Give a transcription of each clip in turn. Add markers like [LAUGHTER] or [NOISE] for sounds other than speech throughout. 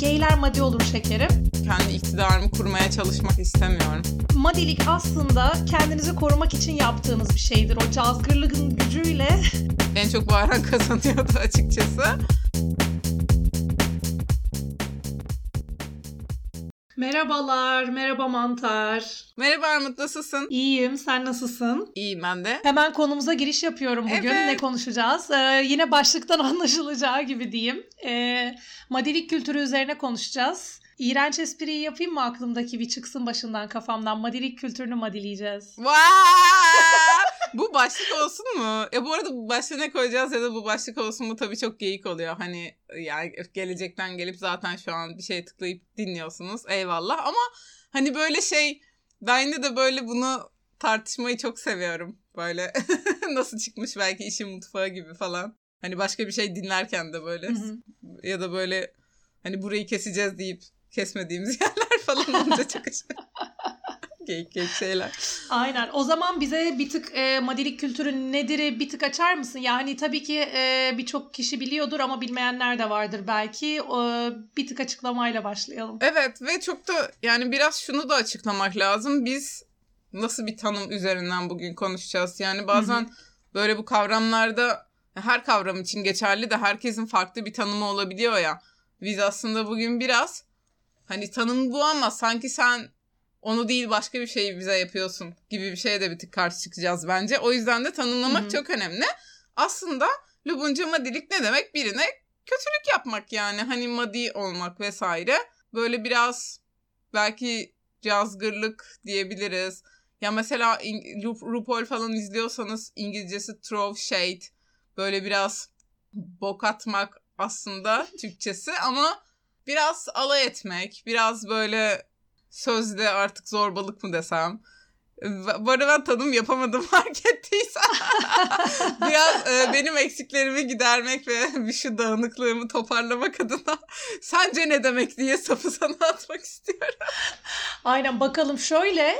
Geyler madi olur şekerim. Kendi iktidarımı kurmaya çalışmak istemiyorum. Madilik aslında kendinizi korumak için yaptığınız bir şeydir. O cazgırlığın gücüyle En çok bağıran [LAUGHS] kazanıyordu açıkçası. Merhabalar, merhaba mantar. Merhaba Armut nasılsın? İyiyim, sen nasılsın? İyiyim ben de. Hemen konumuza giriş yapıyorum bugün. Evet. Ne konuşacağız? Ee, yine başlıktan [LAUGHS] anlaşılacağı gibi diyeyim. Ee, madilik kültürü üzerine konuşacağız. İğrenç espriyi yapayım mı aklımdaki bir çıksın başından kafamdan. Madilik kültürünü madileyeceğiz. Vaa! Bu başlık olsun mu? E bu arada bu başlığı ne koyacağız ya da bu başlık olsun mu tabii çok geyik oluyor. Hani yani gelecekten gelip zaten şu an bir şey tıklayıp dinliyorsunuz. Eyvallah ama hani böyle şey ben yine de böyle bunu tartışmayı çok seviyorum. Böyle [LAUGHS] nasıl çıkmış belki işin mutfağı gibi falan. Hani başka bir şey dinlerken de böyle Hı hı. ya da böyle hani burayı keseceğiz deyip kesmediğimiz [LAUGHS] yerler falan olunca çok Geyik geyik şeyler. Aynen. O zaman bize bir tık e, madilik kültürü nedir bir tık açar mısın? Yani tabii ki e, birçok kişi biliyordur ama bilmeyenler de vardır belki. E, bir tık açıklamayla başlayalım. Evet ve çok da yani biraz şunu da açıklamak lazım. Biz nasıl bir tanım üzerinden bugün konuşacağız? Yani bazen böyle bu kavramlarda her kavram için geçerli de herkesin farklı bir tanımı olabiliyor ya. Biz aslında bugün biraz hani tanım bu ama sanki sen onu değil başka bir şeyi bize yapıyorsun gibi bir şeye de bir tık karşı çıkacağız bence. O yüzden de tanımlamak Hı hı. çok önemli. Aslında Lubunca madilik ne demek? Birine kötülük yapmak yani. Hani madi olmak vesaire. Böyle biraz belki cazgırlık diyebiliriz. Ya mesela RuPaul falan izliyorsanız İngilizcesi throw shade. Böyle biraz bok atmak aslında Türkçesi ama biraz alay etmek, biraz böyle sözde artık zorbalık mı desem. Bu arada ben tanım yapamadım [LAUGHS] fark ettiysen. [LAUGHS] Biraz e, benim eksiklerimi gidermek ve bir şu dağınıklığımı toparlamak adına [LAUGHS] sence ne demek diye sapı sana atmak istiyorum. Aynen bakalım şöyle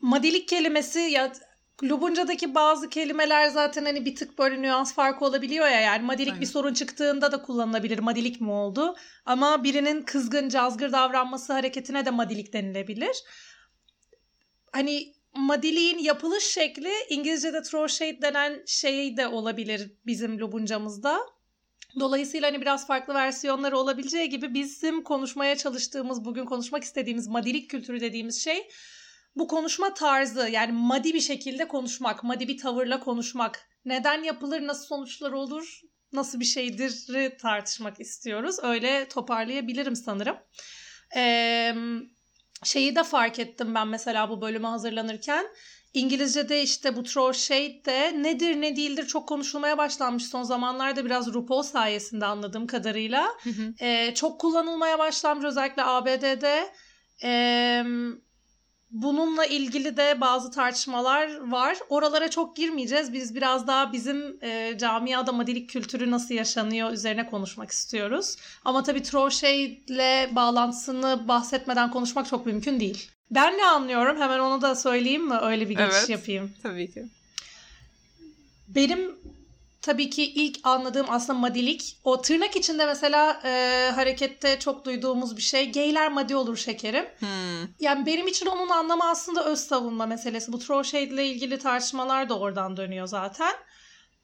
madilik kelimesi ya Lubunca'daki bazı kelimeler zaten hani bir tık böyle nüans farkı olabiliyor ya yani madilik Aynen. bir sorun çıktığında da kullanılabilir madilik mi oldu ama birinin kızgın cazgır davranması hareketine de madilik denilebilir. Hani madiliğin yapılış şekli İngilizce'de shade denen şey de olabilir bizim Lubuncamızda. Dolayısıyla hani biraz farklı versiyonları olabileceği gibi bizim konuşmaya çalıştığımız, bugün konuşmak istediğimiz madilik kültürü dediğimiz şey bu konuşma tarzı yani madi bir şekilde konuşmak, madi bir tavırla konuşmak. Neden yapılır, nasıl sonuçlar olur, nasıl bir şeydir tartışmak istiyoruz. Öyle toparlayabilirim sanırım. Ee, şeyi de fark ettim ben mesela bu bölüme hazırlanırken. İngilizce'de işte bu throw shade de nedir ne değildir çok konuşulmaya başlanmış son zamanlarda biraz RuPaul sayesinde anladığım kadarıyla. Ee, çok kullanılmaya başlanmış özellikle ABD'de. Ee, bununla ilgili de bazı tartışmalar var. Oralara çok girmeyeceğiz. Biz biraz daha bizim e, camiada madilik kültürü nasıl yaşanıyor üzerine konuşmak istiyoruz. Ama tabii shade'le bağlantısını bahsetmeden konuşmak çok mümkün değil. Ben ne anlıyorum? Hemen onu da söyleyeyim mi? Öyle bir geçiş Evet. yapayım. Tabii ki. Benim tabii ki ilk anladığım aslında madilik. O tırnak içinde mesela e, harekette çok duyduğumuz bir şey. Geyler madi olur şekerim. Hmm. Yani benim için onun anlamı aslında öz savunma meselesi. Bu shade ile ilgili tartışmalar da oradan dönüyor zaten.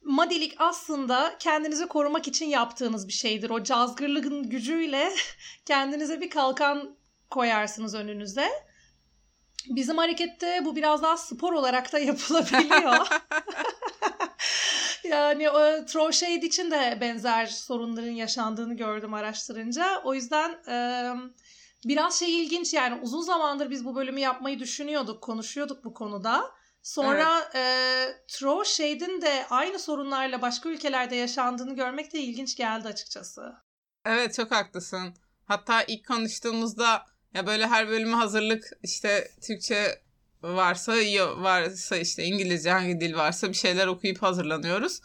Madilik aslında kendinizi korumak için yaptığınız bir şeydir. O cazgırlığın gücüyle [LAUGHS] kendinize bir kalkan koyarsınız önünüze. Bizim harekette bu biraz daha spor olarak da yapılabiliyor. [LAUGHS] yani o throw shade için de benzer sorunların yaşandığını gördüm araştırınca. O yüzden e, biraz şey ilginç yani uzun zamandır biz bu bölümü yapmayı düşünüyorduk, konuşuyorduk bu konuda. Sonra e, throw shade'in de aynı sorunlarla başka ülkelerde yaşandığını görmek de ilginç geldi açıkçası. Evet çok haklısın. Hatta ilk konuştuğumuzda ya böyle her bölüme hazırlık işte Türkçe varsa varsa işte İngilizce hangi dil varsa bir şeyler okuyup hazırlanıyoruz.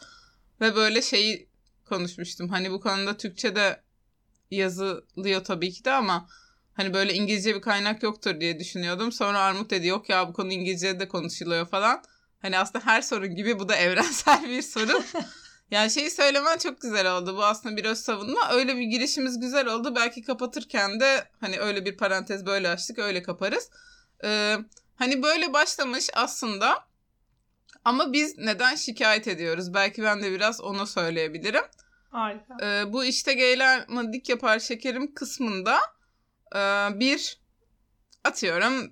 Ve böyle şeyi konuşmuştum. Hani bu konuda Türkçe de yazılıyor tabii ki de ama hani böyle İngilizce bir kaynak yoktur diye düşünüyordum. Sonra Armut dedi yok ya bu konu İngilizce'de de konuşuluyor falan. Hani aslında her sorun gibi bu da [LAUGHS] evrensel bir sorun. Yani şeyi söylemen çok güzel oldu. Bu aslında bir öz savunma. Öyle bir girişimiz güzel oldu. Belki kapatırken de hani öyle bir parantez böyle açtık öyle kaparız. Ee, hani böyle başlamış aslında. Ama biz neden şikayet ediyoruz? Belki ben de biraz onu söyleyebilirim. Harika. Ee, bu işte geyler madik yapar şekerim kısmında e, bir atıyorum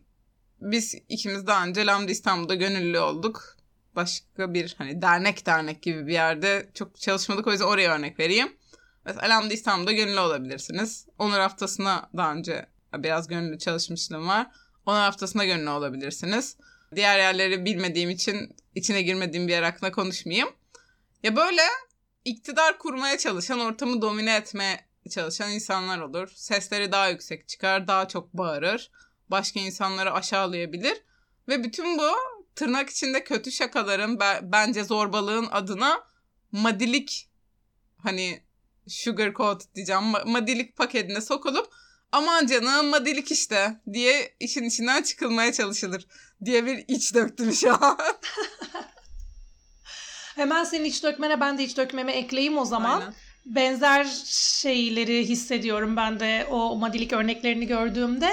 biz ikimiz daha önce Lambda İstanbul'da gönüllü olduk. Başka bir hani dernek dernek gibi bir yerde çok çalışmadık o yüzden oraya örnek vereyim. Mesela Lambda İstanbul'da gönüllü olabilirsiniz. Onur haftasına daha önce biraz gönüllü çalışmışlığım var. Onur haftasına gönüllü olabilirsiniz. Diğer yerleri bilmediğim için içine girmediğim bir yer hakkında konuşmayayım. Ya böyle iktidar kurmaya çalışan, ortamı domine etmeye çalışan insanlar olur. Sesleri daha yüksek çıkar, daha çok bağırır. Başka insanları aşağılayabilir. Ve bütün bu tırnak içinde kötü şakaların, bence zorbalığın adına madilik hani sugar coat diyeceğim madilik paketine sokulup aman canım madilik işte diye işin içinden çıkılmaya çalışılır diye bir iç döktüm şu an. [LAUGHS] Hemen senin iç dökmene ben de iç dökmeme ekleyeyim o zaman. Aynen. Benzer şeyleri hissediyorum ben de o madilik örneklerini gördüğümde.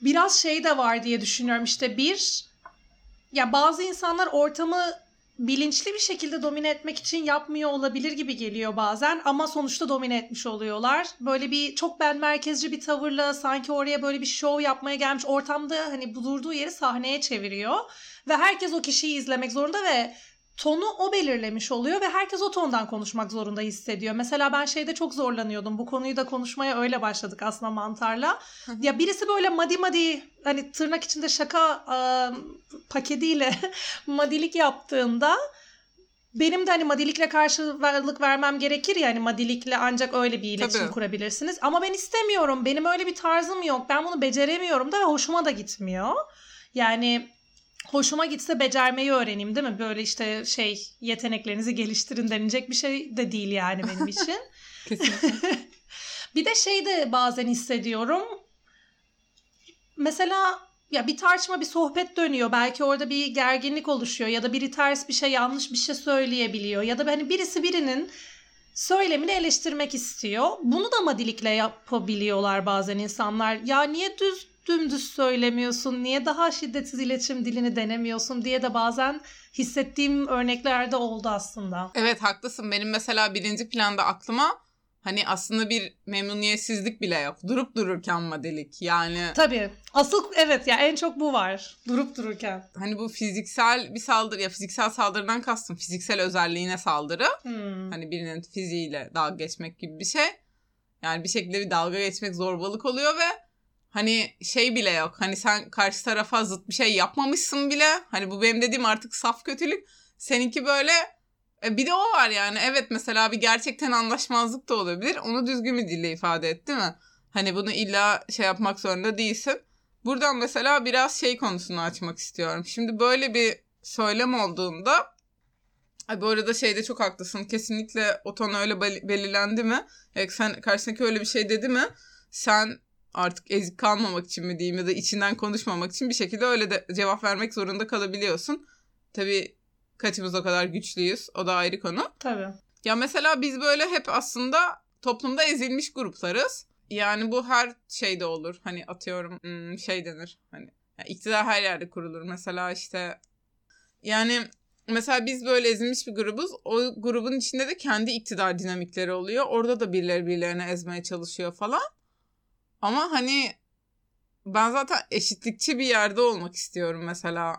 Biraz şey de var diye düşünüyorum işte bir ya bazı insanlar ortamı bilinçli bir şekilde domine etmek için yapmıyor olabilir gibi geliyor bazen ama sonuçta domine etmiş oluyorlar. Böyle bir çok ben merkezci bir tavırla sanki oraya böyle bir show yapmaya gelmiş ortamda hani bulurduğu yeri sahneye çeviriyor ve herkes o kişiyi izlemek zorunda ve tonu o belirlemiş oluyor ve herkes o tondan konuşmak zorunda hissediyor. Mesela ben şeyde çok zorlanıyordum. Bu konuyu da konuşmaya öyle başladık aslında mantarla. ya birisi böyle madi madi hani tırnak içinde şaka e, paketiyle [LAUGHS] madilik yaptığında benim de hani madilikle karşılık vermem gerekir ya hani madilikle ancak öyle bir iletişim Tabii. kurabilirsiniz. Ama ben istemiyorum. Benim öyle bir tarzım yok. Ben bunu beceremiyorum da ve hoşuma da gitmiyor. Yani hoşuma gitse becermeyi öğreneyim değil mi? Böyle işte şey yeteneklerinizi geliştirin denilecek bir şey de değil yani benim için. [LAUGHS] Kesinlikle. [LAUGHS] bir de şey de bazen hissediyorum. Mesela ya bir tartışma bir sohbet dönüyor. Belki orada bir gerginlik oluşuyor ya da biri ters bir şey yanlış bir şey söyleyebiliyor ya da hani birisi birinin söylemini eleştirmek istiyor. Bunu da madilikle yapabiliyorlar bazen insanlar. Ya niye düz dümdüz söylemiyorsun? Niye daha şiddetsiz iletişim dilini denemiyorsun diye de bazen hissettiğim örneklerde oldu aslında. Evet haklısın. Benim mesela birinci planda aklıma hani aslında bir memnuniyetsizlik bile yok. Durup dururken modelik yani. Tabii. Asıl evet ya en çok bu var. Durup dururken. Hani bu fiziksel bir saldırı ya fiziksel saldırıdan kastım fiziksel özelliğine saldırı. Hmm. Hani birinin fiziğiyle dalga geçmek gibi bir şey. Yani bir şekilde bir dalga geçmek zorbalık oluyor ve Hani şey bile yok. Hani sen karşı tarafa zıt bir şey yapmamışsın bile. Hani bu benim dediğim artık saf kötülük. Seninki böyle e, bir de o var yani. Evet mesela bir gerçekten anlaşmazlık da olabilir. Onu düzgün bir dille ifade et değil mi? Hani bunu illa şey yapmak zorunda değilsin. Buradan mesela biraz şey konusunu açmak istiyorum. Şimdi böyle bir söylem olduğunda Ay bu arada şeyde çok haklısın. Kesinlikle o ton öyle belirlendi mi? Yani sen karşındaki öyle bir şey dedi mi? Sen artık ezik kalmamak için mi diyeyim ya da içinden konuşmamak için bir şekilde öyle de cevap vermek zorunda kalabiliyorsun. Tabii kaçımız o kadar güçlüyüz. O da ayrı konu. Tabii. Ya mesela biz böyle hep aslında toplumda ezilmiş gruplarız. Yani bu her şeyde olur. Hani atıyorum hmm, şey denir. Hani yani iktidar her yerde kurulur. Mesela işte yani mesela biz böyle ezilmiş bir grubuz. O grubun içinde de kendi iktidar dinamikleri oluyor. Orada da birileri birilerini ezmeye çalışıyor falan. Ama hani ben zaten eşitlikçi bir yerde olmak istiyorum mesela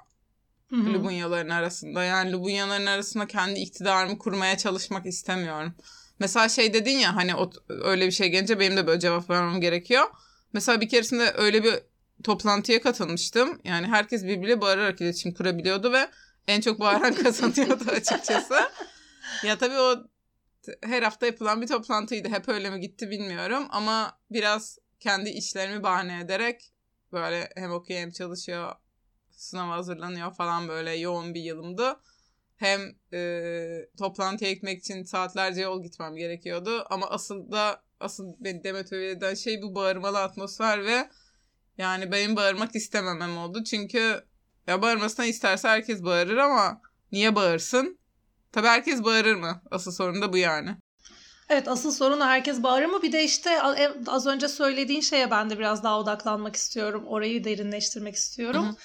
Hı-hı. Lubunyaların arasında. Yani Lubunyaların arasında kendi iktidarımı kurmaya çalışmak istemiyorum. Mesela şey dedin ya hani o, öyle bir şey gelince benim de böyle cevap vermem gerekiyor. Mesela bir keresinde öyle bir toplantıya katılmıştım. Yani herkes birbiriyle bağırarak iletişim kurabiliyordu ve en çok bağıran [LAUGHS] kazanıyordu açıkçası. ya tabii o her hafta yapılan bir toplantıydı. Hep öyle mi gitti bilmiyorum ama biraz kendi işlerimi bahane ederek böyle hem okuyor hem çalışıyor sınava hazırlanıyor falan böyle yoğun bir yılımdı. Hem e, toplantıya gitmek için saatlerce yol gitmem gerekiyordu. Ama asıl da asıl beni demotive eden şey bu bağırmalı atmosfer ve yani benim bağırmak istememem oldu. Çünkü ya bağırmasına isterse herkes bağırır ama niye bağırsın? Tabii herkes bağırır mı? Asıl sorun da bu yani. Evet asıl sorun herkes bağırır mı? Bir de işte az önce söylediğin şeye ben de biraz daha odaklanmak istiyorum. Orayı derinleştirmek istiyorum. Hı hı.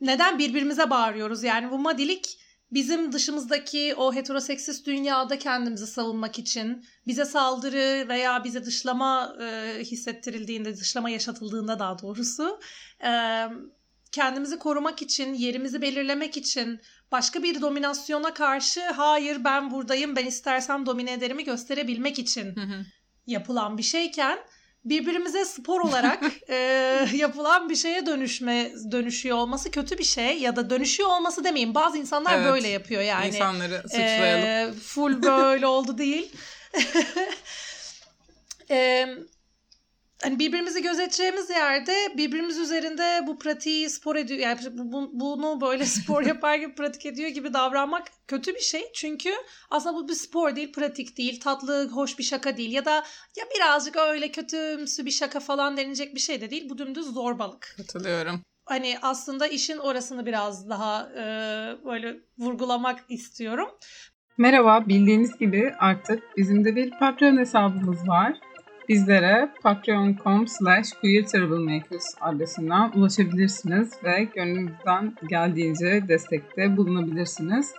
Neden birbirimize bağırıyoruz? Yani bu madilik bizim dışımızdaki o heteroseksist dünyada kendimizi savunmak için bize saldırı veya bize dışlama e, hissettirildiğinde, dışlama yaşatıldığında daha doğrusu e, kendimizi korumak için, yerimizi belirlemek için, başka bir dominasyona karşı hayır ben buradayım, ben istersem domine ederimi gösterebilmek için yapılan bir şeyken birbirimize spor [LAUGHS] olarak e, yapılan bir şeye dönüşme dönüşüyor olması kötü bir şey ya da dönüşüyor olması demeyeyim. Bazı insanlar evet, böyle yapıyor yani. İnsanları suçlayalım. E, full böyle [LAUGHS] oldu değil. [LAUGHS] e, hani birbirimizi gözeteceğimiz yerde birbirimiz üzerinde bu pratiği spor ediyor yani bu, bunu böyle [LAUGHS] spor yapar gibi pratik ediyor gibi davranmak kötü bir şey. Çünkü aslında bu bir spor değil, pratik değil, tatlı, hoş bir şaka değil ya da ya birazcık öyle kötümsü bir şaka falan denilecek bir şey de değil. Bu dümdüz zorbalık. Katılıyorum. Hani aslında işin orasını biraz daha e, böyle vurgulamak istiyorum. Merhaba, bildiğiniz gibi artık bizim de bir Patreon hesabımız var. Bizlere patreon.com slash queertroublemakers adresinden ulaşabilirsiniz ve gönlünüzden geldiğince destekte bulunabilirsiniz.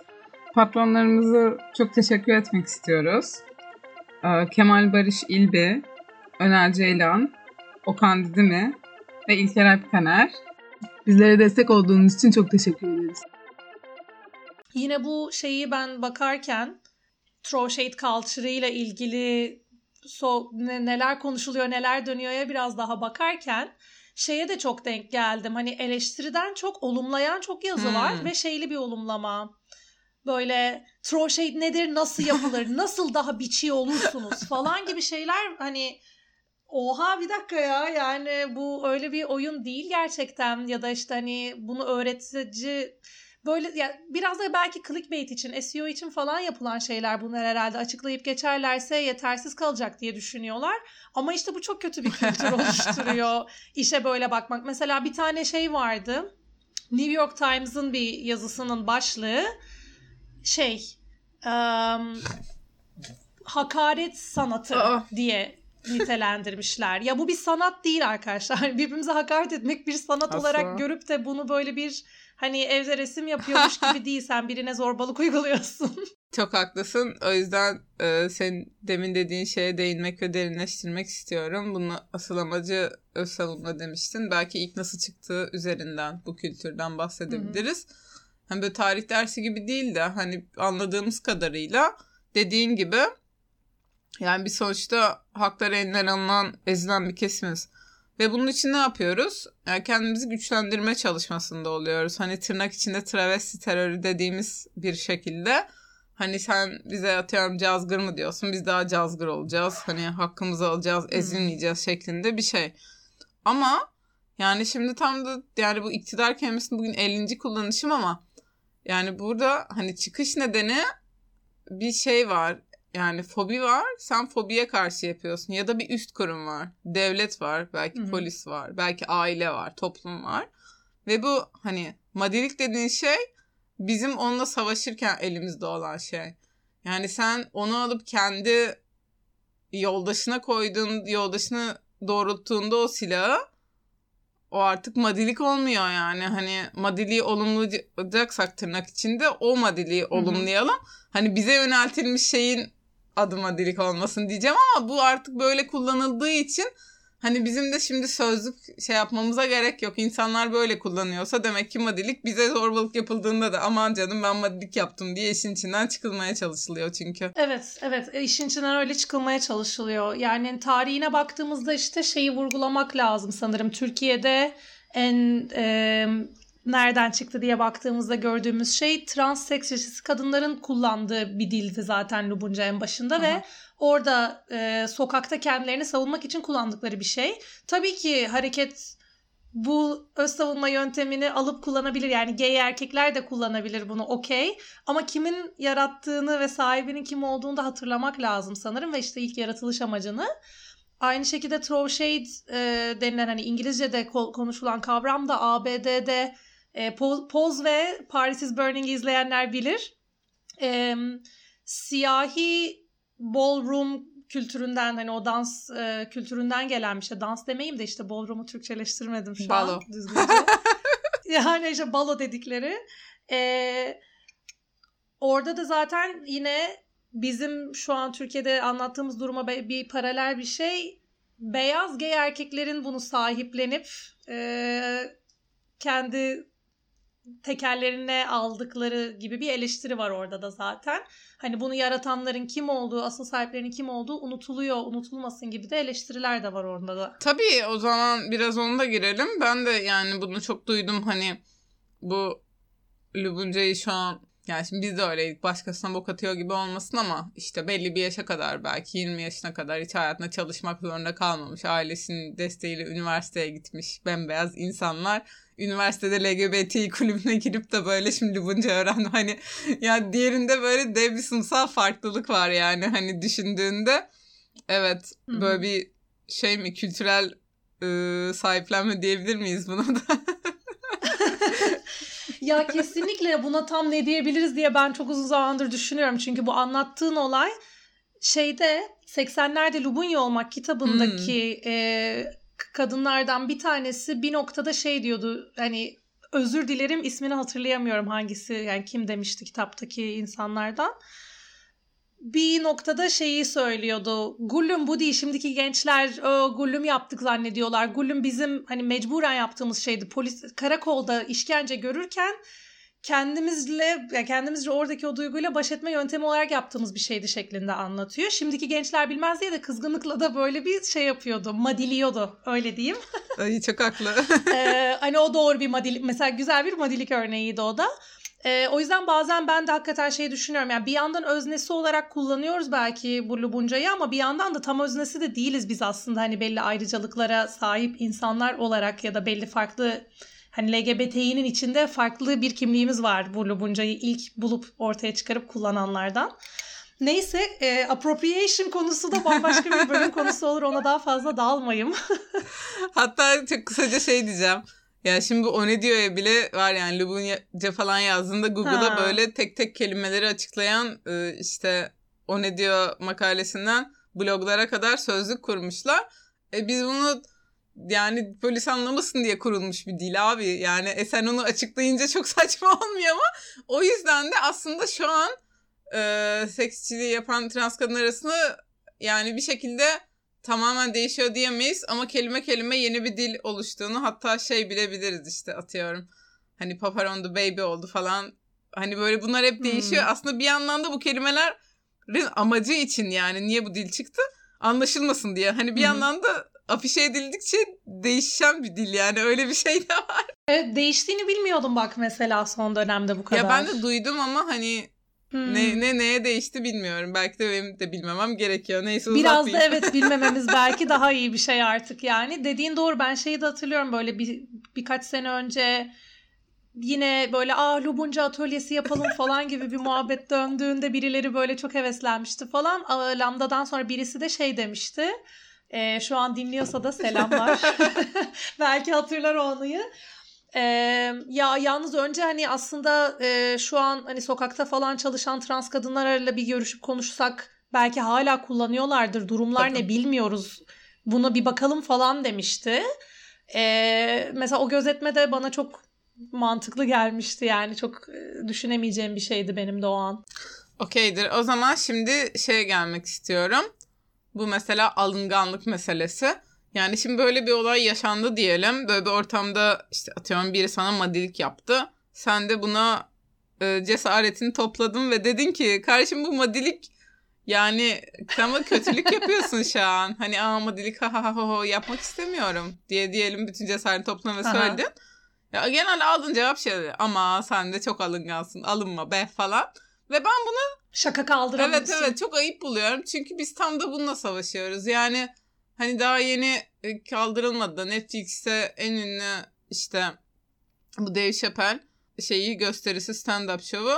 Patronlarımızı çok teşekkür etmek istiyoruz. Ee, Kemal Barış İlbi, Öner Ceylan, Okan Didimi ve İlker Alpkaner. Bizlere destek olduğunuz için çok teşekkür ederiz. Yine bu şeyi ben bakarken Throw Shade Culture ile ilgili so, ne, neler konuşuluyor neler dönüyor'ya biraz daha bakarken şeye de çok denk geldim. Hani eleştiriden çok olumlayan çok yazı hmm. var ve şeyli bir olumlama. Böyle throw shade nedir, nasıl yapılır, [LAUGHS] nasıl daha biçi olursunuz falan gibi şeyler hani oha bir dakika ya yani bu öyle bir oyun değil gerçekten ya da işte hani bunu öğretici böyle yani biraz da belki clickbait için, SEO için falan yapılan şeyler bunlar herhalde açıklayıp geçerlerse yetersiz kalacak diye düşünüyorlar. Ama işte bu çok kötü bir kültür [LAUGHS] oluşturuyor. işe böyle bakmak. Mesela bir tane şey vardı. New York Times'ın bir yazısının başlığı şey um, hakaret sanatı Aa. diye nitelendirmişler. Ya bu bir sanat değil arkadaşlar. [LAUGHS] Birbirimize hakaret etmek bir sanat Asla. olarak görüp de bunu böyle bir hani evde resim yapıyormuş [LAUGHS] gibi değil. Sen birine zorbalık uyguluyorsun. [LAUGHS] Çok haklısın. O yüzden e, senin demin dediğin şeye değinmek ve derinleştirmek istiyorum. Bunun asıl amacı öz savunma demiştin. Belki ilk nasıl çıktığı üzerinden bu kültürden bahsedebiliriz. Hı hı. Hani böyle tarih dersi gibi değil de hani anladığımız kadarıyla dediğin gibi yani bir sonuçta hakları elinden alınan, ezilen bir kesimiz. Ve bunun için ne yapıyoruz? Yani kendimizi güçlendirme çalışmasında oluyoruz. Hani tırnak içinde travesti terörü dediğimiz bir şekilde. Hani sen bize atıyorum cazgır mı diyorsun? Biz daha cazgır olacağız. Hani hakkımızı alacağız, ezilmeyeceğiz şeklinde bir şey. Ama yani şimdi tam da yani bu iktidar kelimesinin bugün 50. kullanışım ama yani burada hani çıkış nedeni bir şey var. Yani fobi var. Sen fobiye karşı yapıyorsun. Ya da bir üst kurum var. Devlet var. Belki Hı-hı. polis var. Belki aile var. Toplum var. Ve bu hani madilik dediğin şey bizim onunla savaşırken elimizde olan şey. Yani sen onu alıp kendi yoldaşına koyduğun, yoldaşını doğrulttuğunda o silahı o artık madilik olmuyor yani. Hani madiliği olumlayacaksak tırnak içinde o madiliği olumlayalım. Hı hı. Hani bize yöneltilmiş şeyin adı madilik olmasın diyeceğim ama bu artık böyle kullanıldığı için Hani bizim de şimdi sözlük şey yapmamıza gerek yok. İnsanlar böyle kullanıyorsa demek ki madilik bize zorbalık yapıldığında da aman canım ben madilik yaptım diye işin içinden çıkılmaya çalışılıyor çünkü. Evet, evet. E, işin içinden öyle çıkılmaya çalışılıyor. Yani tarihine baktığımızda işte şeyi vurgulamak lazım sanırım. Türkiye'de en e, nereden çıktı diye baktığımızda gördüğümüz şey trans seksist kadınların kullandığı bir dildi zaten Lubunca en başında Aha. ve orada e, sokakta kendilerini savunmak için kullandıkları bir şey. Tabii ki hareket bu öz savunma yöntemini alıp kullanabilir. Yani gay erkekler de kullanabilir bunu okey. Ama kimin yarattığını ve sahibinin kim olduğunu da hatırlamak lazım sanırım. Ve işte ilk yaratılış amacını. Aynı şekilde throw shade e, denilen hani İngilizce'de konuşulan kavram da ABD'de e, Poz ve Paris is Burning'i izleyenler bilir. e, siyahi ballroom kültüründen hani o dans e, kültüründen gelen bir şey. Dans demeyeyim de işte ballroom'u Türkçeleştirmedim şu Balo. an düzgünce. [LAUGHS] yani işte balo dedikleri. E, orada da zaten yine bizim şu an Türkiye'de anlattığımız duruma bir paralel bir şey. Beyaz gay erkeklerin bunu sahiplenip e, kendi tekerlerine aldıkları gibi bir eleştiri var orada da zaten. Hani bunu yaratanların kim olduğu, asıl sahiplerinin kim olduğu unutuluyor, unutulmasın gibi de eleştiriler de var orada da. Tabii o zaman biraz onu da girelim. Ben de yani bunu çok duydum hani bu Lubunca'yı şu an yani şimdi biz de öyleydik. Başkasına bok atıyor gibi olmasın ama işte belli bir yaşa kadar belki 20 yaşına kadar hiç hayatında çalışmak zorunda kalmamış. Ailesinin desteğiyle üniversiteye gitmiş bembeyaz insanlar. Üniversitede LGBT kulübüne girip de böyle şimdi bunca öğrendim. Hani yani diğerinde böyle dev bir sınıfsal farklılık var yani hani düşündüğünde. Evet Hı-hı. böyle bir şey mi kültürel ıı, sahiplenme diyebilir miyiz buna da? [LAUGHS] ya kesinlikle buna tam ne diyebiliriz diye ben çok uzun zamandır düşünüyorum. Çünkü bu anlattığın olay şeyde 80'lerde Lubunya olmak kitabındaki hmm. e, kadınlardan bir tanesi bir noktada şey diyordu hani özür dilerim ismini hatırlayamıyorum hangisi yani kim demişti kitaptaki insanlardan bir noktada şeyi söylüyordu. Gullum bu değil. Şimdiki gençler Gullum yaptık zannediyorlar. Gullum bizim hani mecburen yaptığımız şeydi. Polis karakolda işkence görürken kendimizle yani kendimizce oradaki o duyguyla baş etme yöntemi olarak yaptığımız bir şeydi şeklinde anlatıyor. Şimdiki gençler bilmez diye de kızgınlıkla da böyle bir şey yapıyordu. Madiliyordu öyle diyeyim. [LAUGHS] Ay çok haklı. [LAUGHS] ee, hani o doğru bir madilik mesela güzel bir madilik örneğiydi o da. Ee, o yüzden bazen ben de hakikaten şey düşünüyorum. Yani bir yandan öznesi olarak kullanıyoruz belki bu Lubunca'yı ama bir yandan da tam öznesi de değiliz biz aslında. Hani belli ayrıcalıklara sahip insanlar olarak ya da belli farklı hani LGBT'nin içinde farklı bir kimliğimiz var bu Lubunca'yı ilk bulup ortaya çıkarıp kullananlardan. Neyse e, appropriation konusu da bambaşka bir bölüm konusu olur ona daha fazla dalmayayım. [LAUGHS] Hatta çok kısaca şey diyeceğim. Ya şimdi o ne diyor bile var yani Lubunca falan yazdığında Google'da ha. böyle tek tek kelimeleri açıklayan işte o ne diyor makalesinden bloglara kadar sözlük kurmuşlar. E biz bunu yani polis anlamasın diye kurulmuş bir dil abi. Yani e sen onu açıklayınca çok [LAUGHS] saçma olmuyor ama o yüzden de aslında şu an e, seksçiliği yapan trans kadın arasında yani bir şekilde tamamen değişiyor diyemeyiz ama kelime kelime yeni bir dil oluştuğunu hatta şey bilebiliriz işte atıyorum. Hani Paparon the Baby oldu falan. Hani böyle bunlar hep değişiyor. Hmm. Aslında bir yandan da bu kelimelerin amacı için yani niye bu dil çıktı anlaşılmasın diye. Hani bir hmm. yandan da afişe edildikçe değişen bir dil yani öyle bir şey de var. Evet değiştiğini bilmiyordum bak mesela son dönemde bu kadar. Ya ben de duydum ama hani Hmm. Ne, ne neye değişti bilmiyorum. Belki de benim de bilmemem gerekiyor. Neyse Biraz da evet [LAUGHS] bilmememiz belki daha iyi bir şey artık yani. Dediğin doğru ben şeyi de hatırlıyorum böyle bir birkaç sene önce yine böyle aa Lubunca atölyesi yapalım falan gibi bir muhabbet döndüğünde birileri böyle çok heveslenmişti falan. Lambda'dan sonra birisi de şey demişti. E, şu an dinliyorsa da selamlar. [LAUGHS] [LAUGHS] belki hatırlar o anıyı. Ee, ya yalnız önce hani aslında e, şu an hani sokakta falan çalışan trans kadınlarla bir görüşüp konuşsak belki hala kullanıyorlardır. Durumlar Bakın. ne bilmiyoruz. Buna bir bakalım falan demişti. Ee, mesela o gözetme de bana çok mantıklı gelmişti yani çok e, düşünemeyeceğim bir şeydi benim de o an. Okeydir. O zaman şimdi şeye gelmek istiyorum. Bu mesela alınganlık meselesi. Yani şimdi böyle bir olay yaşandı diyelim. Böyle bir ortamda işte atıyorum biri sana madilik yaptı. Sen de buna e, cesaretini topladın ve dedin ki kardeşim bu madilik yani sen kötülük [LAUGHS] yapıyorsun şu an. Hani aa madilik ha ha ha ha yapmak istemiyorum diye diyelim bütün cesaret topladın ve söyledin. Ya genelde aldığın cevap şey ama sen de çok alıngansın alınma be falan. Ve ben bunu şaka kaldıramıyorsun. Evet evet çok ayıp buluyorum. Çünkü biz tam da bununla savaşıyoruz. Yani Hani daha yeni e, kaldırılmadı. Netflix'te en ünlü işte bu Dave Chappelle şeyi gösterisi stand-up şovu.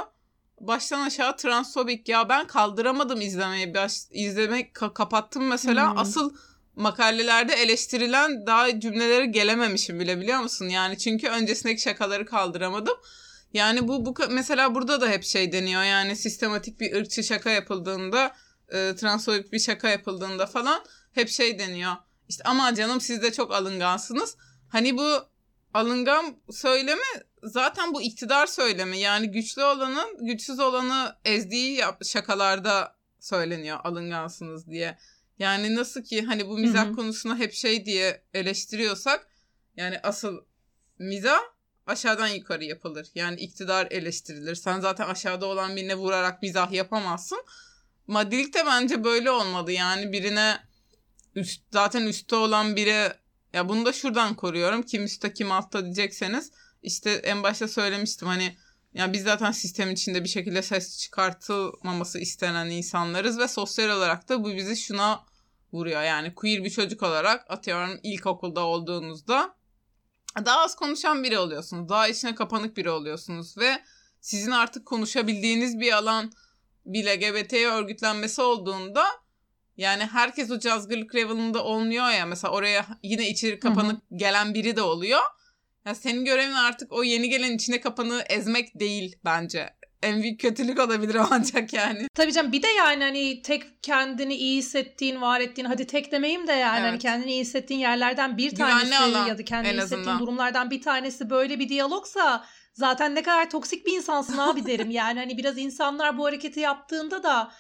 Baştan aşağı transfobik ya ben kaldıramadım izlemeyi. Baş, izlemek ka- kapattım mesela. Hmm. Asıl makalelerde eleştirilen daha cümleleri gelememişim bile biliyor musun? Yani çünkü öncesindeki şakaları kaldıramadım. Yani bu, bu mesela burada da hep şey deniyor. Yani sistematik bir ırkçı şaka yapıldığında, e, transfobik bir şaka yapıldığında falan hep şey deniyor. İşte ama canım siz de çok alıngansınız. Hani bu alıngan söylemi zaten bu iktidar söylemi. Yani güçlü olanın güçsüz olanı ezdiği yap- şakalarda söyleniyor alıngansınız diye. Yani nasıl ki hani bu mizah Hı hı. konusuna hep şey diye eleştiriyorsak yani asıl mizah aşağıdan yukarı yapılır. Yani iktidar eleştirilir. Sen zaten aşağıda olan birine vurarak mizah yapamazsın. Madilik de bence böyle olmadı. Yani birine üst, zaten üstte olan biri ya bunu da şuradan koruyorum. Kim üstte kim altta diyecekseniz işte en başta söylemiştim hani ya biz zaten sistemin içinde bir şekilde ses çıkartılmaması istenen insanlarız ve sosyal olarak da bu bizi şuna vuruyor. Yani queer bir çocuk olarak atıyorum ilkokulda olduğunuzda daha az konuşan biri oluyorsunuz. Daha içine kapanık biri oluyorsunuz ve sizin artık konuşabildiğiniz bir alan bir LGBT örgütlenmesi olduğunda yani herkes o cazgırlık level'ında olmuyor ya. Mesela oraya yine içeri kapanık gelen biri de oluyor. Ya senin görevin artık o yeni gelen içine kapanığı ezmek değil bence. En büyük kötülük olabilir ancak yani. Tabii canım bir de yani hani tek kendini iyi hissettiğin, var ettiğin hadi tek demeyeyim de yani hani Evet. kendini iyi hissettiğin yerlerden bir Güvenli tanesi alan ya da kendini hissettiğin azından. durumlardan bir tanesi böyle bir diyalogsa zaten ne kadar toksik bir insansın abi [LAUGHS] derim. Yani hani biraz insanlar bu hareketi yaptığında da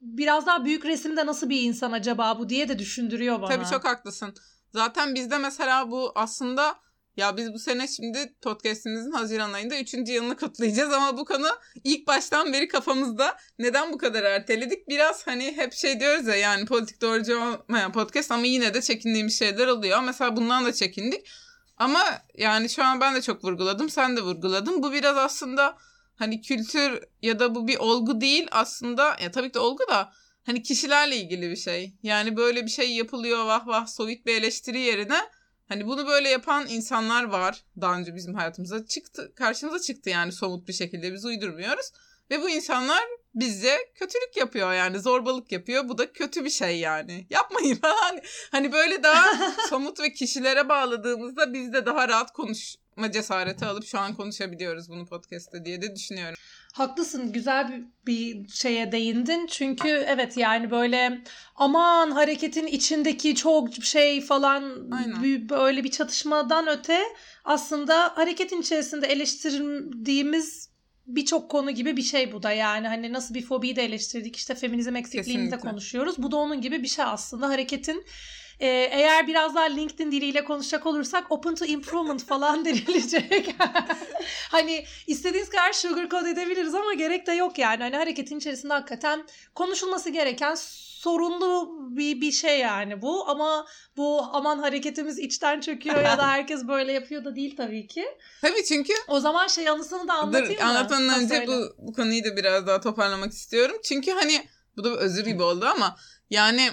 biraz daha büyük resimde nasıl bir insan acaba bu diye de düşündürüyor bana. Tabii çok haklısın. Zaten bizde mesela bu aslında ya biz bu sene şimdi podcastimizin Haziran ayında 3. yılını kutlayacağız ama bu konu ilk baştan beri kafamızda. Neden bu kadar erteledik? Biraz hani hep şey diyoruz ya yani politik doğrucu olmayan podcast ama yine de çekindiğimiz şeyler oluyor. Mesela bundan da çekindik. Ama yani şu an ben de çok vurguladım. Sen de vurguladın. Bu biraz aslında hani kültür ya da bu bir olgu değil aslında. Ya tabii ki de olgu da hani kişilerle ilgili bir şey. Yani böyle bir şey yapılıyor vah vah soyut bir eleştiri yerine hani bunu böyle yapan insanlar var. Daha önce bizim hayatımıza çıktı, karşımıza çıktı yani somut bir şekilde biz uydurmuyoruz. Ve bu insanlar bize kötülük yapıyor yani zorbalık yapıyor. Bu da kötü bir şey yani. Yapmayın [LAUGHS] falan. Hani böyle daha [LAUGHS] somut ve kişilere bağladığımızda biz de daha rahat konuşma cesareti alıp şu an konuşabiliyoruz bunu podcast'te diye de düşünüyorum. Haklısın güzel bir, bir şeye değindin çünkü evet yani böyle aman hareketin içindeki çok şey falan Aynen. böyle bir çatışmadan öte aslında hareketin içerisinde eleştirdiğimiz birçok konu gibi bir şey bu da yani hani nasıl bir fobiyi de eleştirdik işte feminizm eksikliğini de Kesinlikle. konuşuyoruz bu da onun gibi bir şey aslında hareketin e, eğer biraz daha LinkedIn diliyle konuşacak olursak open to improvement falan [LAUGHS] denilecek. [LAUGHS] hani istediğiniz kadar sugarcoat edebiliriz ama gerek de yok yani. Hani hareketin içerisinde hakikaten konuşulması gereken sorunlu bir, bir şey yani bu. Ama bu aman hareketimiz içten çöküyor ya da [LAUGHS] herkes böyle yapıyor da değil tabii ki. Tabii çünkü O zaman şey anısını da anlatayım Dur mı? anlatmadan önce söyle. bu, bu konuyu da biraz daha toparlamak istiyorum. Çünkü hani bu da özür gibi oldu ama yani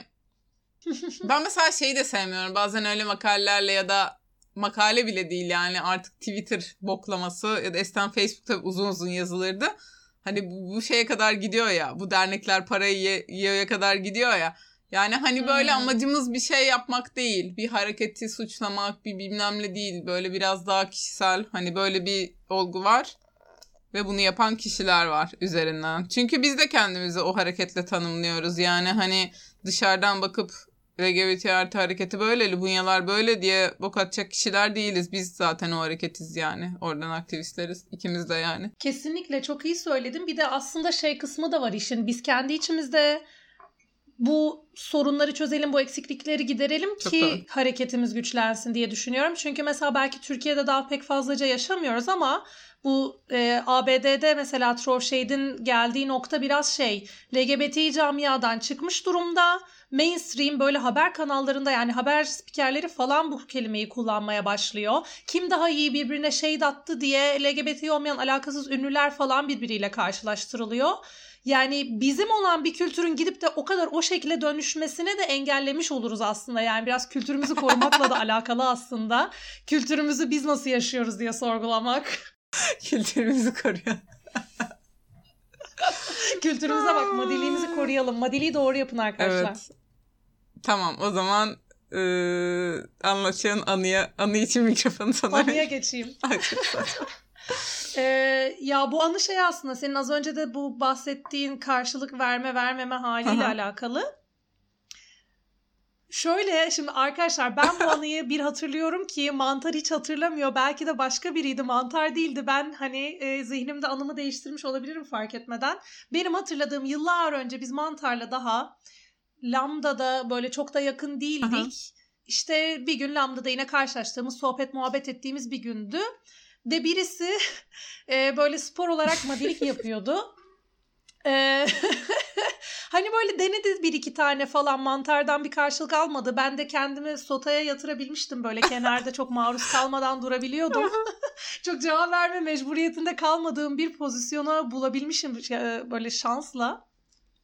ben mesela şeyi de sevmiyorum. Bazen öyle makalelerle ya da makale bile değil yani artık Twitter boklaması ya da eskiden Facebook'ta uzun uzun yazılırdı. Hani bu, şeye kadar gidiyor ya. Bu dernekler parayı ye- yiyor'ya kadar gidiyor ya. Yani hani böyle Hmm. amacımız bir şey yapmak değil. Bir hareketi suçlamak, bir bilmem ne değil. Böyle biraz daha kişisel hani böyle bir olgu var. Ve bunu yapan kişiler var üzerinden. Çünkü biz de kendimizi o hareketle tanımlıyoruz. Yani hani dışarıdan bakıp LGBT artı hareketi böyle, Lubunyalar böyle diye bok atacak kişiler değiliz. Biz zaten o hareketiz yani. Oradan aktivistleriz. ikimiz de yani. Kesinlikle çok iyi söyledin. Bir de aslında şey kısmı da var işin. Biz kendi içimizde bu sorunları çözelim, bu eksiklikleri giderelim Çok ki doğru. hareketimiz güçlensin diye düşünüyorum. Çünkü mesela belki Türkiye'de daha pek fazlaca yaşamıyoruz ama bu e, ABD'de mesela Throw Shade'in geldiği nokta biraz şey LGBT camiadan çıkmış durumda. Mainstream böyle haber kanallarında yani haber spikerleri falan bu kelimeyi kullanmaya başlıyor. Kim daha iyi birbirine shade attı diye LGBT olmayan alakasız ünlüler falan birbiriyle karşılaştırılıyor. Yani bizim olan bir kültürün gidip de o kadar o şekilde dönüşmesine de engellemiş oluruz aslında. Yani biraz kültürümüzü korumakla da [LAUGHS] alakalı aslında. Kültürümüzü biz nasıl yaşıyoruz diye sorgulamak. [LAUGHS] Kültürümüzü koruyor. [LAUGHS] Kültürümüze bak, madiliğimizi koruyalım. Madiliği doğru yapın arkadaşlar. Evet. Tamam o zaman eee anlaşılan anıya, anı için mikrofonu sana Anıya geçeyim. [LAUGHS] Ee, ya bu anı şey aslında senin az önce de bu bahsettiğin karşılık verme vermeme haliyle Aha. alakalı. Şöyle şimdi arkadaşlar ben bu anıyı bir hatırlıyorum ki mantar hiç hatırlamıyor. Belki de başka biriydi mantar değildi. Ben hani e, zihnimde anımı değiştirmiş olabilirim fark etmeden. Benim hatırladığım yıllar önce biz mantarla daha Lambda'da böyle çok da yakın değildik. Aha. İşte bir gün Lambda'da yine karşılaştığımız, sohbet muhabbet ettiğimiz bir gündü. Ve birisi [LAUGHS] e, böyle spor olarak madilik yapıyordu. E, [LAUGHS] hani böyle denedi bir iki tane falan mantardan bir karşılık almadı. Ben de kendimi sotaya yatırabilmiştim böyle kenarda çok maruz kalmadan durabiliyordum. [LAUGHS] çok cevap verme mecburiyetinde kalmadığım bir pozisyona bulabilmişim böyle şansla.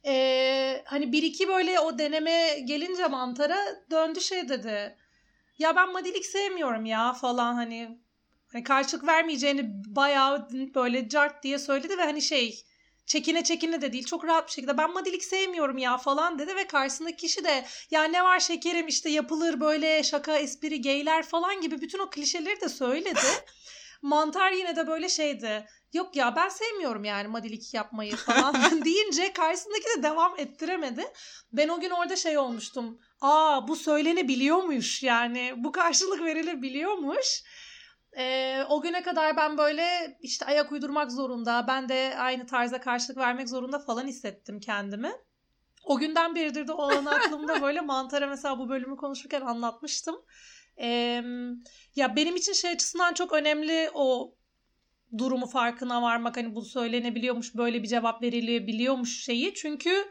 Ee, hani bir iki böyle o deneme gelince mantara döndü şey dedi. Ya ben madilik sevmiyorum ya falan hani hani karşılık vermeyeceğini bayağı böyle cart diye söyledi ve hani şey çekine çekine de değil çok rahat bir şekilde ben madilik sevmiyorum ya falan dedi ve karşısındaki kişi de ya ne var şekerim işte yapılır böyle şaka espri geyler falan gibi bütün o klişeleri de söyledi. [LAUGHS] Mantar yine de böyle şeydi. Yok ya ben sevmiyorum yani madilik yapmayı falan [LAUGHS] deyince karşısındaki de devam ettiremedi. Ben o gün orada şey olmuştum. Aa bu söylenebiliyormuş yani bu karşılık verilebiliyormuş. Ee, o güne kadar ben böyle işte ayak uydurmak zorunda, ben de aynı tarza karşılık vermek zorunda falan hissettim kendimi. O günden beridir de o an aklımda [LAUGHS] böyle mantara mesela bu bölümü konuşurken anlatmıştım. Ee, ya benim için şey açısından çok önemli o durumu farkına varmak hani bu söylenebiliyormuş böyle bir cevap verilebiliyormuş şeyi çünkü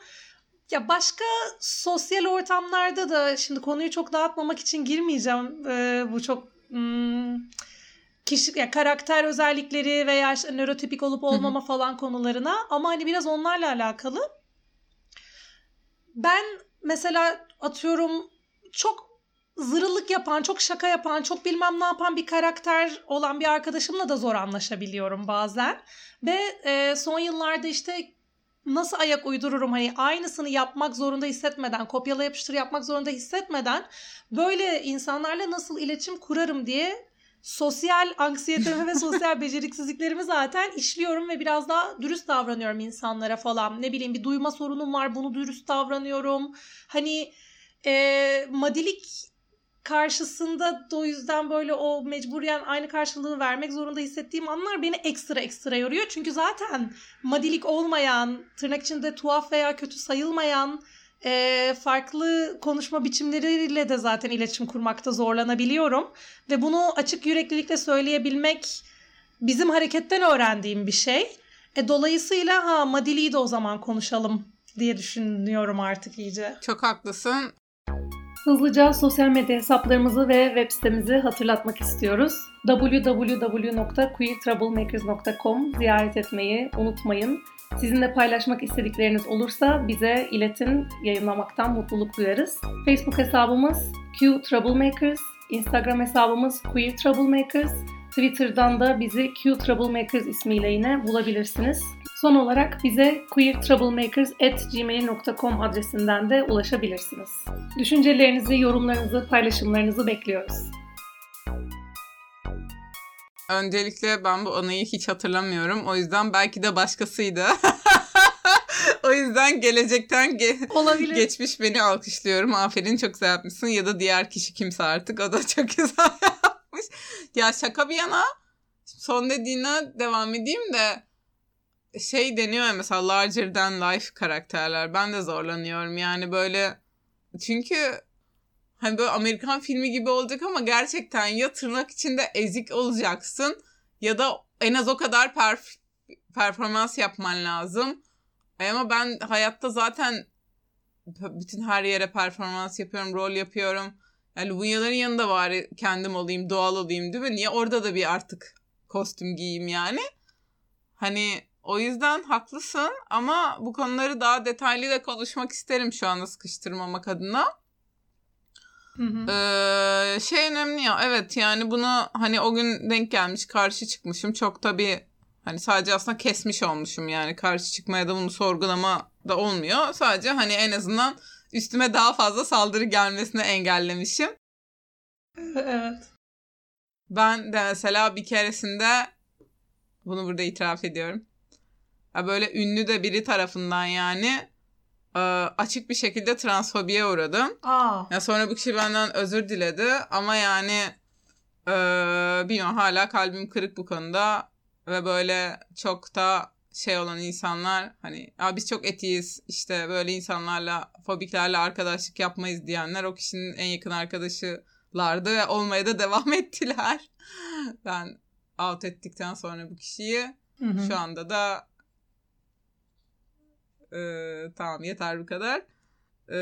ya başka sosyal ortamlarda da şimdi konuyu çok dağıtmamak için girmeyeceğim ee, bu çok hmm, kişi ya karakter özellikleri veya işte nörotipik olup olmama falan konularına ama hani biraz onlarla alakalı ben mesela atıyorum çok zırılık yapan, çok şaka yapan, çok bilmem ne yapan bir karakter olan bir arkadaşımla da zor anlaşabiliyorum bazen. Ve e, son yıllarda işte nasıl ayak uydururum hani aynısını yapmak zorunda hissetmeden, kopyala yapıştır yapmak zorunda hissetmeden böyle insanlarla nasıl iletişim kurarım diye sosyal anksiyetemi ve [LAUGHS] sosyal beceriksizliklerimi zaten işliyorum ve biraz daha dürüst davranıyorum insanlara falan. Ne bileyim bir duyma sorunum var bunu dürüst davranıyorum. Hani e, madilik karşısında da o yüzden böyle o mecburen aynı karşılığı vermek zorunda hissettiğim anlar beni ekstra ekstra yoruyor. Çünkü zaten madilik olmayan, tırnak içinde tuhaf veya kötü sayılmayan e, farklı konuşma biçimleriyle de zaten iletişim kurmakta zorlanabiliyorum. Ve bunu açık yüreklilikle söyleyebilmek bizim hareketten öğrendiğim bir şey. E, dolayısıyla ha madiliği de o zaman konuşalım diye düşünüyorum artık iyice. Çok haklısın. Hızlıca sosyal medya hesaplarımızı ve web sitemizi hatırlatmak istiyoruz. www.queertroublemakers.com ziyaret etmeyi unutmayın. Sizinle paylaşmak istedikleriniz olursa bize iletin, yayınlamaktan mutluluk duyarız. Facebook hesabımız Q Troublemakers, Instagram hesabımız Queer Troublemakers, Twitter'dan da bizi Q Troublemakers ismiyle yine bulabilirsiniz. Son olarak bize queertroublemakers.gmail.com adresinden de ulaşabilirsiniz. Düşüncelerinizi, yorumlarınızı, paylaşımlarınızı bekliyoruz. Öncelikle ben bu anıyı hiç hatırlamıyorum. O yüzden belki de başkasıydı. [LAUGHS] o yüzden gelecekten ge- Olabilir. geçmiş beni alkışlıyorum. Aferin çok güzel yapmışsın. Ya da diğer kişi kimse artık o da çok [LAUGHS] güzel yapmış. Ya şaka bir yana son dediğine devam edeyim de şey deniyor ya mesela larger than life karakterler. Ben de zorlanıyorum yani böyle çünkü hani böyle Amerikan filmi gibi olacak ama gerçekten ya tırnak içinde ezik olacaksın ya da en az o kadar perf- performans yapman lazım. Ama ben hayatta zaten bütün her yere performans yapıyorum, rol yapıyorum. Yani Lunyaların yanında bari kendim olayım, doğal olayım değil mi? Niye orada da bir artık kostüm giyeyim yani? Hani o yüzden haklısın ama bu konuları daha detaylı da konuşmak isterim şu anda sıkıştırmamak adına. Hı hı. Ee, şey önemli ya evet yani bunu hani o gün denk gelmiş karşı çıkmışım çok tabii hani sadece aslında kesmiş olmuşum yani karşı çıkmaya da bunu sorgulama da olmuyor sadece hani en azından üstüme daha fazla saldırı gelmesini engellemişim. Evet. Ben de mesela bir keresinde Bunu burada itiraf ediyorum. Ya böyle ünlü de biri tarafından yani açık bir şekilde transfobiye uğradım. Aa. Ya sonra bu kişi benden özür diledi ama yani e, bilmiyorum hala kalbim kırık bu konuda ve böyle çok da şey olan insanlar hani ya biz çok etiyiz işte böyle insanlarla fobiklerle arkadaşlık yapmayız diyenler o kişinin en yakın arkadaşılardı ve olmaya da devam [LAUGHS] ettiler. Ben out ettikten sonra bu kişiyi Hı hı. şu anda da e, tamam yeter bu kadar. E,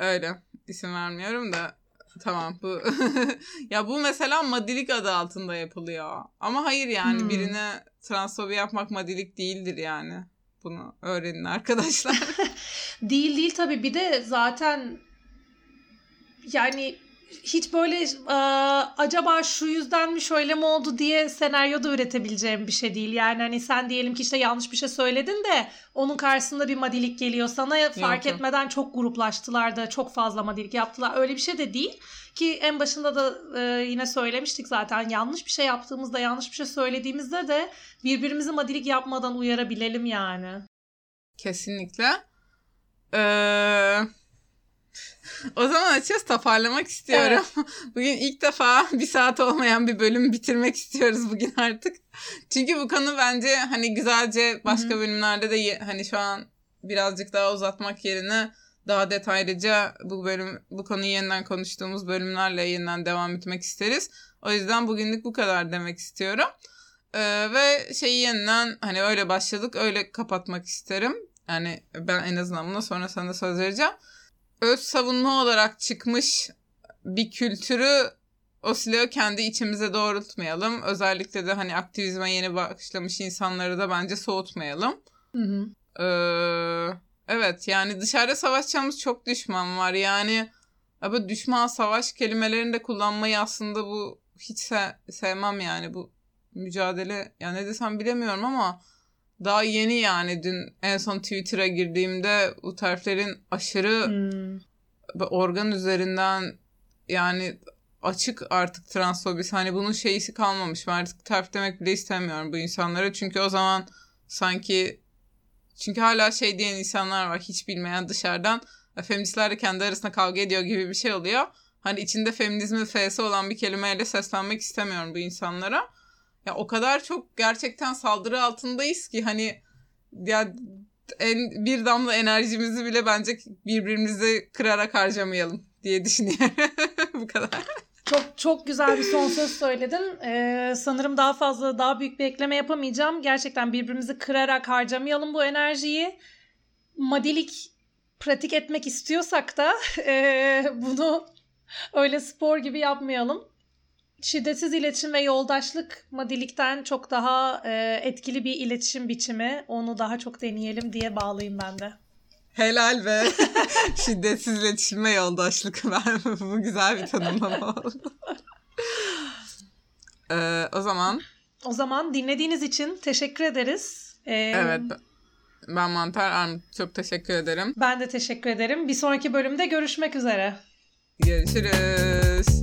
öyle isim vermiyorum da tamam bu [LAUGHS] ya bu mesela madilik adı altında yapılıyor. Ama hayır yani Hmm. birine transfobi yapmak madilik değildir yani. Bunu öğrenin arkadaşlar. [LAUGHS] Değil değil tabii bir de zaten yani hiç böyle e, acaba şu yüzden mi şöyle mi oldu diye senaryo da üretebileceğim bir şey değil. Yani hani sen diyelim ki işte yanlış bir şey söyledin de onun karşısında bir madilik geliyor sana fark yok. etmeden çok gruplaştılar da çok fazla madilik yaptılar. Öyle bir şey de değil ki en başında da e, yine söylemiştik zaten yanlış bir şey yaptığımızda yanlış bir şey söylediğimizde de birbirimizi madilik yapmadan uyarabilelim yani. Kesinlikle. Ee, o zaman açıyoruz toparlamak istiyorum. [LAUGHS] Bugün ilk defa bir saat olmayan bir bölüm bitirmek istiyoruz bugün artık. Çünkü bu konu bence hani güzelce başka Hı hı. bölümlerde de hani şu an birazcık daha uzatmak yerine daha detaylıca bu bölüm bu konuyu yeniden konuştuğumuz bölümlerle yeniden devam etmek isteriz. O yüzden bugünlük bu kadar demek istiyorum. Ee, ve şeyi yeniden hani öyle başladık öyle kapatmak isterim. Yani ben en azından buna sonra sana söz vereceğim. Öz savunma olarak çıkmış bir kültürü o silahı kendi içimize doğrultmayalım. Özellikle de hani aktivizme yeni başlamış insanları da bence soğutmayalım. Hı hı. Ee, evet yani dışarıda savaşacağımız çok düşman var. Yani ama düşman savaş kelimelerini de kullanmayı aslında bu hiç se- sevmem yani bu mücadele ya ne desem bilemiyorum ama daha yeni yani dün en son Twitter'a girdiğimde bu terflerin aşırı Hmm. organ üzerinden yani açık artık transfobisi. Hani bunun şeysi kalmamış. Ben artık terf demek bile istemiyorum bu insanlara. Çünkü o zaman sanki çünkü hala şey diyen insanlar var hiç bilmeyen dışarıdan. "Ya Feministler de kendi arasında kavga ediyor gibi bir şey oluyor. Hani içinde feminizmin F'si olan bir kelimeyle seslenmek istemiyorum bu insanlara. Ya o kadar çok gerçekten saldırı altındayız ki hani ya en, bir damla enerjimizi bile bence birbirimizi kırarak harcamayalım diye düşünüyorum. [LAUGHS] Bu kadar. Çok çok güzel bir son söz söyledin. Ee, sanırım daha fazla daha büyük bir ekleme yapamayacağım. Gerçekten birbirimizi kırarak harcamayalım bu enerjiyi. Madilik pratik etmek istiyorsak da [LAUGHS] ee, bunu öyle spor gibi yapmayalım. Şiddetsiz iletişim ve yoldaşlık madilikten çok daha ee, etkili bir iletişim biçimi. Onu daha çok deneyelim diye bağlayayım ben de. Helal [LAUGHS] ve şiddetsiz iletişime yoldaşlık. [LAUGHS] Ben, bu güzel bir tanımlama oldu. Ee, o zaman O zaman dinlediğiniz için teşekkür ederiz. Ee, evet ben Mantar Armut çok teşekkür ederim. Ben de teşekkür ederim. Bir sonraki bölümde görüşmek üzere. Görüşürüz.